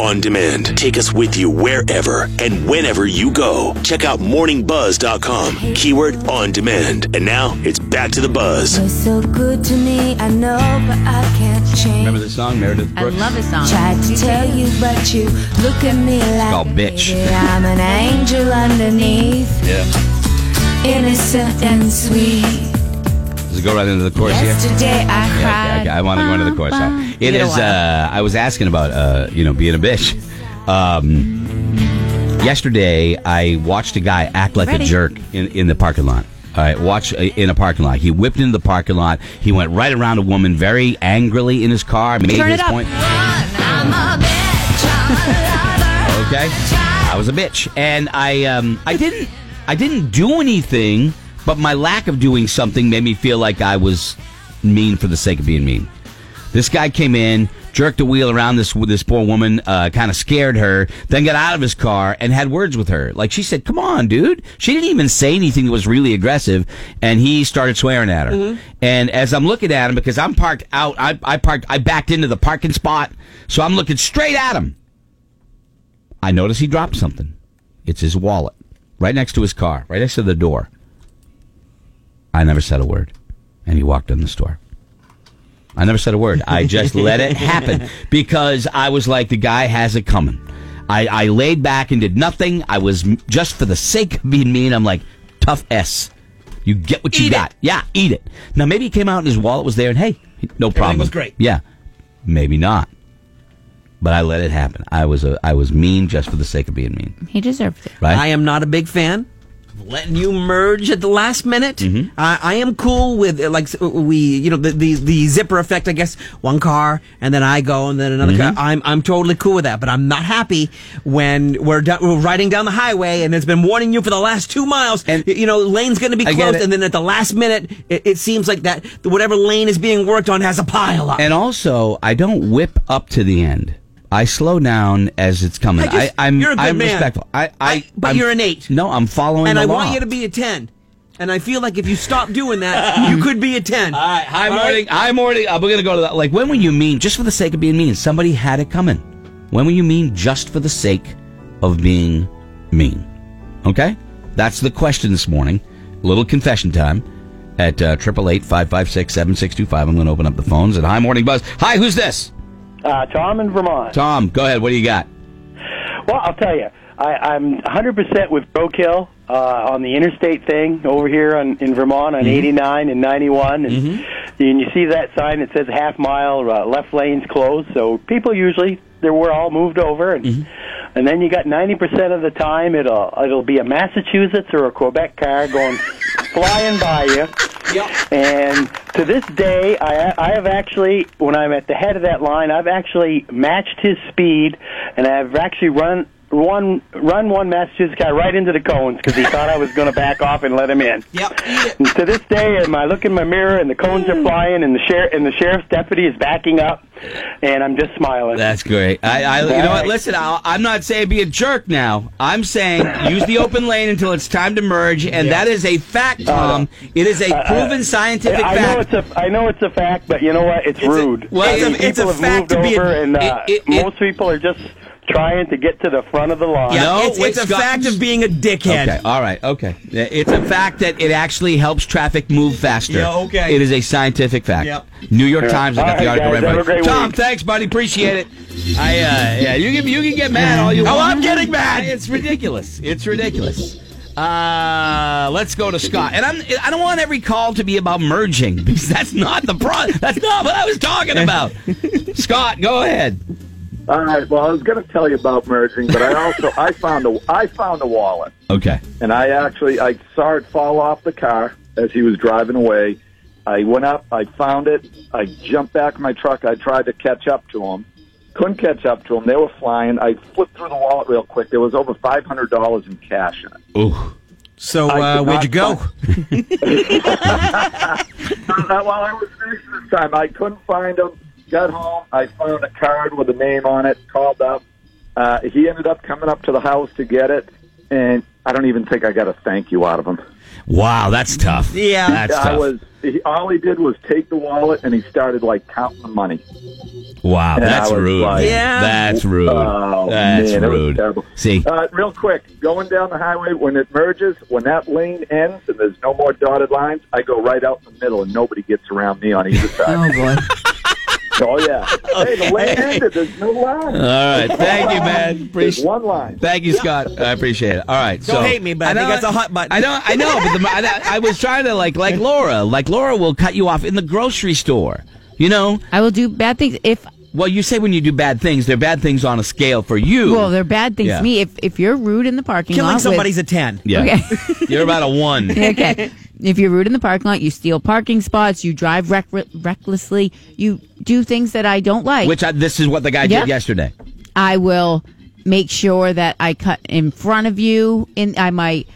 on demand. Take us with you wherever and whenever you go. Check out morningbuzz.com. Keyword on demand. And now it's back to the buzz. You're so good to me, I know, but I can't change. Remember the song, Meredith Brooks? I love this song. Tried to tell you, but you look at me like called Bitch. I'm an angel underneath, Yeah. innocent and sweet. Does it go right into the chorus here? Yesterday I Yeah, okay, okay. I want to go into the chorus. now. It is. Uh, I was asking about, uh, you know, being a bitch. Um, yesterday, I watched a guy act like Ready. a jerk in, in the parking lot. All right, watch uh, in a parking lot. He whipped into the parking lot. He went right around a woman very angrily in his car. Made Turn his point. Okay, I was a bitch, and I um, I didn't I didn't do anything, but my lack of doing something made me feel like I was mean for the sake of being mean. This guy came in, jerked the wheel around this this poor woman, uh, kind of scared her, then got out of his car and had words with her. Like she said, "Come on, dude." She didn't even say anything that was really aggressive, and he started swearing at her. And as I'm looking at him, because I'm parked out, I, I parked, I backed into the parking spot, so I'm looking straight at him. I notice he dropped something. It's his wallet, right next to his car, right next to the door. I never said a word, and he walked in the store. I never said a word. I just let it happen because I was like, the guy has it coming. I, I laid back and did nothing. I was just for the sake of being mean. I'm like, tough S. You get what you Eat it. got. Yeah, eat it. Now maybe he came out and his wallet was there, and hey, no problem. was great. Yeah, maybe not. But I let it happen. I was a I was mean just for the sake of being mean. He deserved it. Right? I am not a big fan of letting you merge at the last minute. Mm-hmm. I, I am cool with uh, like we, you know, the, the the zipper effect. I guess one car and then I go and then another Mm-hmm. car. I'm I'm totally cool with that. But I'm not happy when we're, do- we're riding down the highway and it's been warning you for the last two miles. And- And you know, lane's going to be closed, and then at the last minute, it, it seems like that whatever lane is being worked on has a pile up. And also, I don't whip up to the end. I slow down as it's coming. I just- I, am you're a good I'm man. respectful. I, I, I- but I'm- you're an eight. No, I'm following and the I law. want you to be a ten. And I feel like if you stop doing that, you could be a ten. All right, hi All right? morning. Hi morning. Uh, we're gonna go to that. Like, when were you mean? Just for the sake of being mean. Somebody had it coming. When were you mean? Just for the sake of being mean. Okay, that's the question this morning. little confession time at uh, triple eight five five six seven six two five. I'm going to open up the phones. And hi, morning buzz. Hi, who's this? Uh, Tom in Vermont. Tom. Go ahead. What do you got? Well, I'll tell you, I, I'm 100% with roadkill uh, on the interstate thing over here on, in Vermont on 89 and 91, and, and you see that sign that says half mile uh, left lanes closed. So people usually they were all moved over, and and then you got 90% of the time it'll it'll be a Massachusetts or a Quebec car going flying by you. And to this day, I, I have actually, when I'm at the head of that line, I've actually matched his speed, and I've actually run one run one Massachusetts guy right into the cones because he thought I was going to back off and let him in. Yep. And to this day, and I look in my mirror, and the cones are flying, and the sheriff and the sheriff's deputy is backing up, and I'm just smiling. That's great. I, I you know what? Listen, I'll, I'm not saying be a jerk now. I'm saying use the open lane until it's time to merge, and that is a fact, Tom. It is a proven scientific Uh, I know it's a I know it's a fact, but you know what? It's, a- rude. well, it's a- it's people a have fact moved to be a- over, and uh, it- it- most people are just trying to get to the front of the line. Yeah, No, it's, wait, it's a Scott- fact of being a dickhead. Okay, all right, okay. It's a fact that it actually helps traffic move faster. Yeah, okay. It is a scientific fact. Yep. New York Times, I got All the right, article guys, right have a great Tom, week. thanks, buddy. Appreciate it. I, uh, yeah, you can, you can get mad all you want. Oh. I'm getting mad. It's ridiculous. It's ridiculous. Uh, let's go to Scott. And I'm, I don't want every call to be about merging because that's not the pro. That's not what I was talking about. Scott, go ahead. All right. Well, I was going to tell you about merging, but I also I found a I found a wallet, Okay. and I actually I saw it fall off the car as he was driving away. I went up, I found it, I jumped back in my truck. I tried to catch up to him, couldn't catch up to him. They were flying. I flipped through the wallet real quick. There was over five hundred dollars in cash in it. Ooh. So I uh, where'd you go? not Uh, While I was there this time, I couldn't find him. Got home, I found a card with a name on it. Called up. Uh, he ended up coming up to the house to get it. and I don't even think I got a thank you out of him. Wow, that's tough. Yeah. that's I tough. was he, all he did was take the wallet and he started like counting the money. wow, And that's rude. like- Yeah. that's rude. Oh that's man, rude. terrible. See, Uh, real quick, going down the highway when it merges, when that lane ends and there's no more dotted lines, I go right out in the middle and nobody gets around me on either side. Oh boy. Oh yeah. Hey, the lane ended. There's no line. all right, thank you, man. There's Appreciate. one line. Thank you, Scott. I appreciate it. All right, so Don't hate me, but I think that's a hot button. I know, I know, but the, I, I was trying to like, like Laura, like Laura will cut you off in the grocery store. You know, I will do bad things if well, you say when you do bad things, they're bad things on a scale for you. well they're bad things Yeah. to me. If if you're rude in the parking Killing lot, with- somebody's a 10. yeah, Okay. you're about a one. okay. If you're rude in the parking lot, you steal parking spots, you drive reck- recklessly, you do things that I don't like. Which I, this is what the guy Yep. did yesterday. I will make sure that I cut in front of you. And I might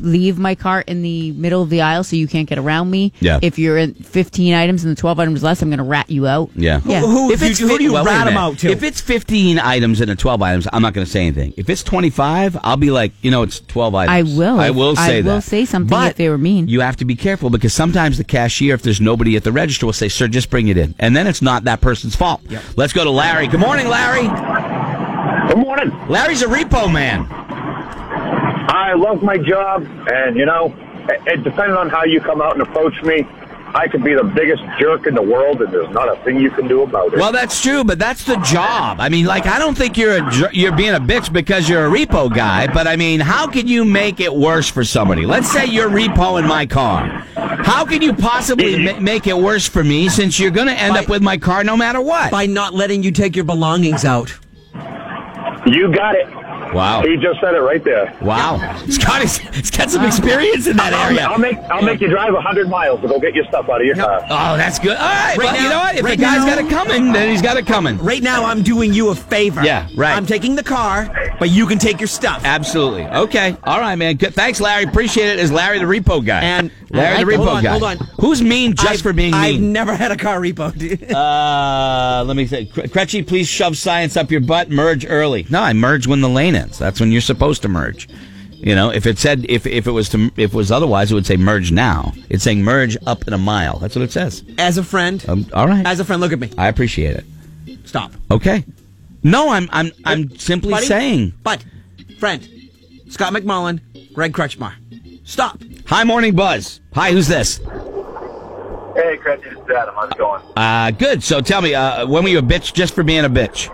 leave my cart in the middle of the aisle so you can't get around me. Yeah. If you're in 15 items and the 12 items less, I'm going to rat you out. Yeah. Yeah. Who, if you, who do you well, rat them out to? If it's 15 items and the 12 items, I'm not going to say anything. If it's 25, I'll be like, you know, it's 12 items. I will. I will say I that. will say something But if they were mean. You have to be careful because sometimes the cashier, if there's nobody at the register, will say, "Sir, just bring it in," and then it's not that person's fault. Let's go to Larry. Good morning, Larry. Good morning. Larry's a repo man. I love my job, and you know, it, it depending on how you come out and approach me, I could be the biggest jerk in the world, and there's not a thing you can do about it. Well, that's true, but that's the job. I mean, like, I don't think you're a jer- you're being a bitch because you're a repo guy, but I mean, how can you make it worse for somebody? Let's say you're repoing my car. How can you possibly ma- make it worse for me since you're going to end By- up with my car no matter what? by not letting you take your belongings out. you got it. Wow. He just said it right there. Wow. Scotty's he's got some experience in that I'll, area. I'll make I'll make you drive hundred miles to go get your stuff out of your car. Oh, that's good. All right. Right well, now- you know what? If right the guy's now- got it coming, then he's got it coming. Right now, I'm doing you a favor. Yeah, right. I'm taking the car, but you can take your stuff. Absolutely. Okay. All right, man. Good. Thanks, Larry. Appreciate it. Is Larry the repo guy? And- Larry I the repo Hold on, guy. hold on. Who's mean just I've- for being mean? I've never had a car repo. Uh, let me say, Cretchy, please shove science up your butt. Merge early. No, I merge when the lane ends. That's when you're supposed to merge. You know, if it said if if it was to if it was otherwise, it would say merge now. It's saying merge up in a mile. That's what it says. As a friend, Um, all right. as a friend, look at me. I appreciate it. Stop. Okay. No, I'm I'm I'm simply Buddy? saying. But, friend, Scott McMullen, Greg Kretschmar. Stop. Hi, morning buzz. Hi, who's this? Hey, Chris, it's Adam. How's it going? Uh, good. So tell me, uh, when were you a bitch just for being a bitch?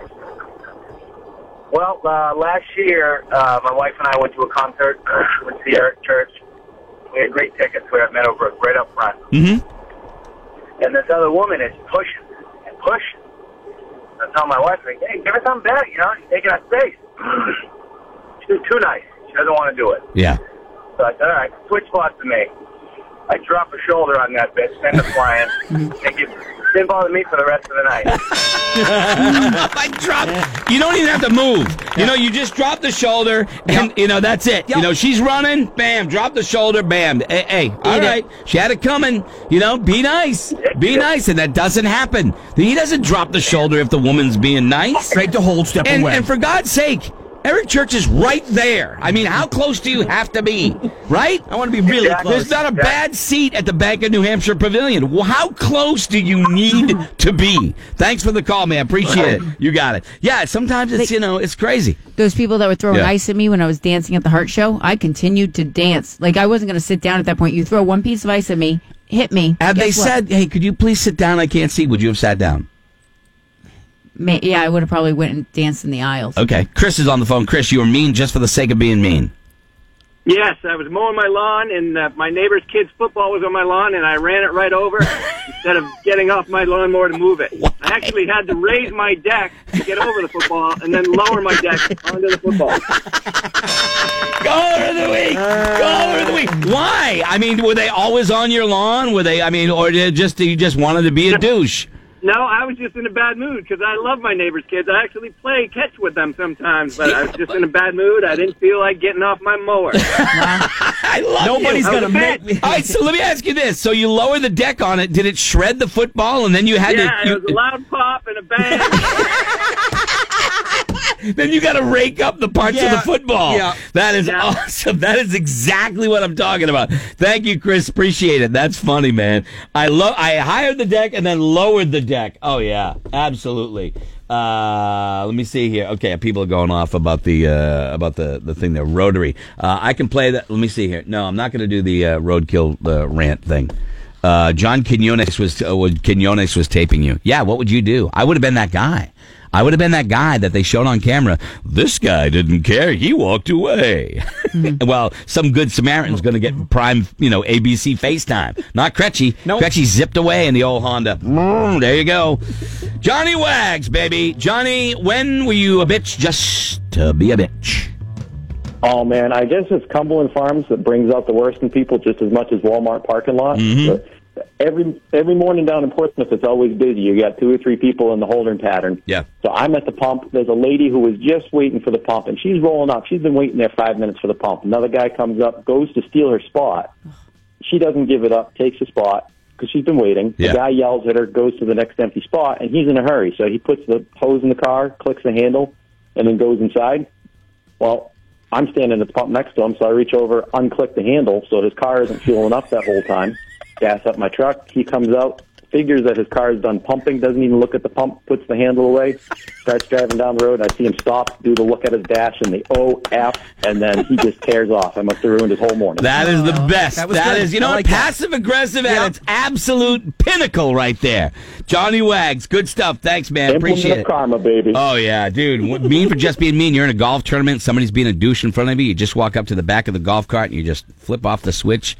Well, uh, last year, uh, my wife and I went to a concert with Eric Church. We had great tickets. We were at Meadowbrook, right up front. Mm-hmm. And this other woman is pushing and pushing. Tell my wife, like, hey, give her something back, you know, she's taking up space. She's too nice. She doesn't want to do it. Yeah. So I said, all right, switch spots to me. I drop a shoulder on that bitch, send her flying, and it didn't bother me for the rest of the night. I drop. You don't even have to move. You know, you just drop the shoulder, and you know that's it. You know, she's running. Bam. Drop the shoulder. Bam. Hey, hey all Eat it. She had it coming. You know, be nice. Be nice, and that doesn't happen. He doesn't drop the shoulder if the woman's being nice. Straight to hold, step And, away. and for God's sake, Eric Church is right there. I mean, how close do you have to be? Right? I want to be really Exactly. close. There's not a bad seat at the Bank of New Hampshire Pavilion. How close do you need to be? Thanks for the call, man. Appreciate it. You got it. Yeah, sometimes it's, you know, it's crazy. Those people that were throwing Yeah. ice at me when I was dancing at the Heart Show, I continued to dance. Like I wasn't going to sit down at that point. You throw one piece of ice at me, hit me. Have they what? said, hey, could you please sit down? I can't see. Would you have sat down? Ma- yeah, I would have probably went and danced in the aisles. Okay. Chris is on the phone. Chris, you were mean just for the sake of being mean. Yes, I was mowing my lawn, and uh, my neighbor's kid's football was on my lawn, and I ran it right over instead of getting off my lawnmower to move it. I actually had to raise my deck to get over the football, and then lower my deck onto the football. Caller of the week. Caller of the week. Why? I mean, were they always on your lawn? Were they? I mean, or did just you just wanted to be a douche? No, I was just in a bad mood because I love my neighbor's kids. I actually play catch with them sometimes, but I was just in a bad mood. I didn't feel like getting off my mower. I love Nobody's you. gonna was make me. All right, so let me ask you this: so you lower the deck on it? Did it shred the football, and then you had yeah, to? it was a loud pop and a bang. then you got to rake up the parts of the football. Yeah. That is awesome. That is exactly what I'm talking about. Thank you, Chris. Appreciate it. That's funny, man. I love. I hired the deck and then lowered the deck. Oh yeah, absolutely. Uh, let me see here. Okay, people are going off about the uh, about the the thing there, rotary. Uh, I can play that. Let me see here. No, I'm not going to do the uh, roadkill uh, rant thing. Uh, John Quinones was uh, Quinones was taping you. Yeah, what would you do? I would have been that guy. I would have been that guy that they showed on camera. This guy didn't care. He walked away. well, some good Samaritan's going to get prime, you know, ABC FaceTime. Not Cretchy. Nope. Cretchy zipped away in the old Honda. Mm, there you go. Johnny Wags, baby. Johnny, when were you a bitch just to be a bitch? Oh man, I guess it's Cumberland Farms that brings out the worst in people just as much as Walmart parking lot. But Every every morning down in Portsmouth, it's always busy. You got two or three people in the holding pattern. Yeah. So I'm at the pump. There's a lady who was just waiting for the pump, and she's rolling up. She's been waiting there five minutes for the pump. Another guy comes up, goes to steal her spot. She doesn't give it up, takes the spot because she's been waiting. Yeah. The guy yells at her, goes to the next empty spot, and he's in a hurry. So he puts the hose in the car, clicks the handle, and then goes inside. Well, I'm standing at the pump next to him, so I reach over, unclick the handle so his car isn't fueling up that whole time. Gas up my truck. He comes out, figures that his car is done pumping, doesn't even look at the pump, puts the handle away, starts driving down the road. I see him stop, do the look at his dash and the O F, and then he just tears off. I must have ruined his whole morning. That is the best. that was that good. is, you know, like passive aggressive at Yep. its absolute pinnacle right there. Johnny Wags, good stuff. Thanks, man. Implement Appreciate it. karma, baby. Oh yeah, dude. What- Mean for just being mean. You're in a golf tournament. Somebody's being a douche in front of you. You just walk up to the back of the golf cart and you just flip off the switch,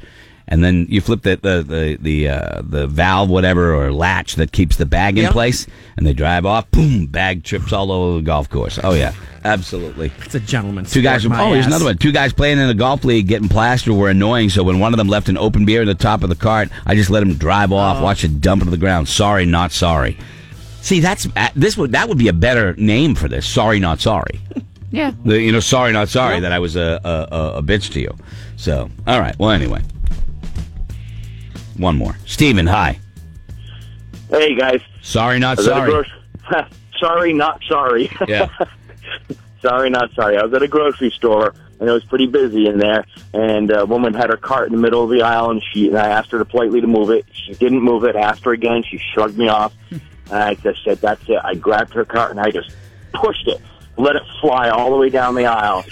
and then you flip the the the the, uh, the valve, whatever, or latch that keeps the bag in Yep. place, and they drive off. Boom! Bag trips all over the golf course. Oh yeah, absolutely. It's a gentleman's Two guys. sport, my Oh, here's another one. Two guys playing in a golf league getting plastered were annoying. So when one of them left an open beer at the top of the cart, I just let him drive off, watch it dump it to the ground. Sorry, not sorry. See, that's uh, this would that would be a better name for this. Sorry, not sorry. Yeah. The- you know, sorry, not sorry that I was a, a a a bitch to you. So, all right. Well, anyway, one more. Steven, hi. Hey guys, Sorry, not I was at a sorry. sorry, not sorry. Yeah. sorry, not sorry. I was at a grocery store and it was pretty busy in there. And a woman had her cart in the middle of the aisle, and she and I asked her to politely to move it. She didn't move it. Asked her again. She shrugged me off. and I just said, "That's it." I grabbed her cart and I just pushed it, let it fly all the way down the aisle.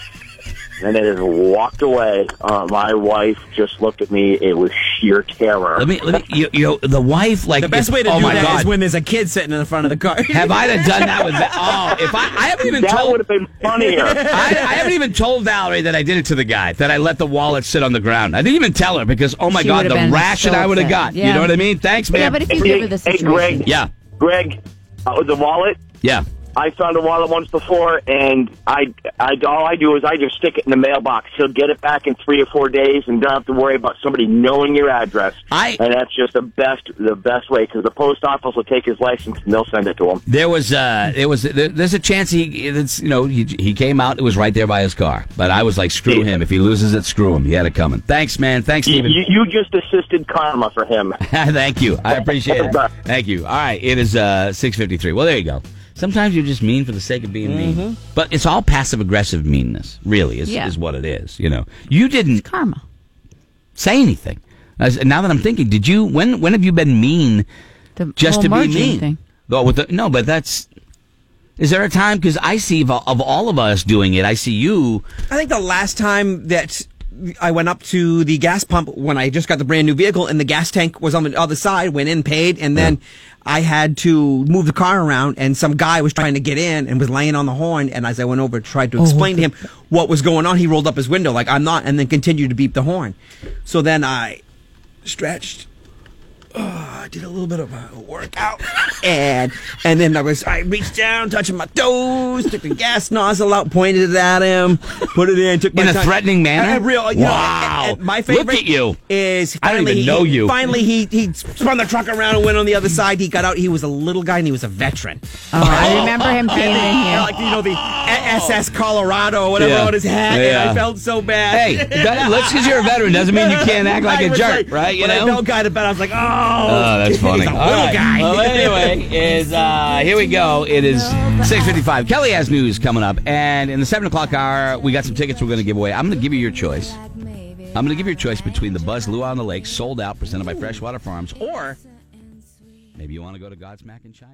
And then it just walked away. Uh, my wife just looked at me. It was sheer terror. Let me let me. You, you the wife like The best if- way to oh do my that is God. when there's a kid sitting in the front of the car. Have I done done that with? Oh, if I I haven't even that told would have been funnier. I, I haven't even told Valerie that I did it to the guy, that I let the wallet sit on the ground. I didn't even tell her because, oh my She God, the been ration so I would have upset. got. You know what I mean? Thanks, man. Yeah, but if you Hey, give her the hey. Greg. yeah, Greg, uh, the wallet. yeah. I found a wallet once before, and I, I, all I do is I just stick it in the mailbox. He'll get it back in three or four days, and don't have to worry about somebody knowing your address. I- and that's just the best, the best way because the post office will take his license and they'll send it to him. There was, uh, there was, there, there's a chance he, it's, you know, he, he came out. It was right there by his car, but I was like, screw him. If he loses it, screw him. He had it coming. Thanks, man. Thanks, You, Steven. you, you just assisted karma for him. Thank you. I appreciate it. Thank you. All right. It is uh, 653. Well, there you go. Sometimes you're just mean for the sake of being mean. Mm-hmm. But it's all passive aggressive meanness, really, is, Yeah. is what it is. You know, you didn't Karma. say anything. Now that I'm thinking, did you, when, when have you been mean The just to be mean? Thing. Oh, with the, no, but that's, is there a time? Because I see of, of all of us doing it, I see you. I think the last time that I went up to the gas pump when I just got the brand new vehicle and the gas tank was on the other side, went in, paid, and then I had to move the car around and some guy was trying to get in and was laying on the horn. And as I went over, tried to oh, explain to him what was going on, he rolled up his window like I'm not, and then continued to beep the horn. So then I stretched. Oh, I did a little bit of a workout, and and then I was I reached down, touching my toes, took the gas nozzle out, pointed it at him, put it in, took my In a time. threatening manner? Uh, real, you know, Wow. and- and my Look favorite at you. is I don't even he- know you. Finally, he he spun the truck around and went on the other side. He got out. He was a little guy and he was a veteran. Oh, I remember him being here. like you know the SS Colorado or whatever Yeah. on his hat. And I felt so bad. Hey, that, let's because you're a veteran doesn't mean you can't act like I a was jerk, right? You know, I know. felt kind of bad. I was like, oh, Oh, that's funny. All right. Well, anyway, is uh, here we go. It is six fifty-five. Kelly has news coming up, and in the seven o'clock hour, we got some tickets we're going to give away. I'm going to give you your choice. I'm going to give you your choice between the Buzz Luau on the Lake, sold out, presented by Freshwater Farms, or maybe you want to go to Godsmack in China.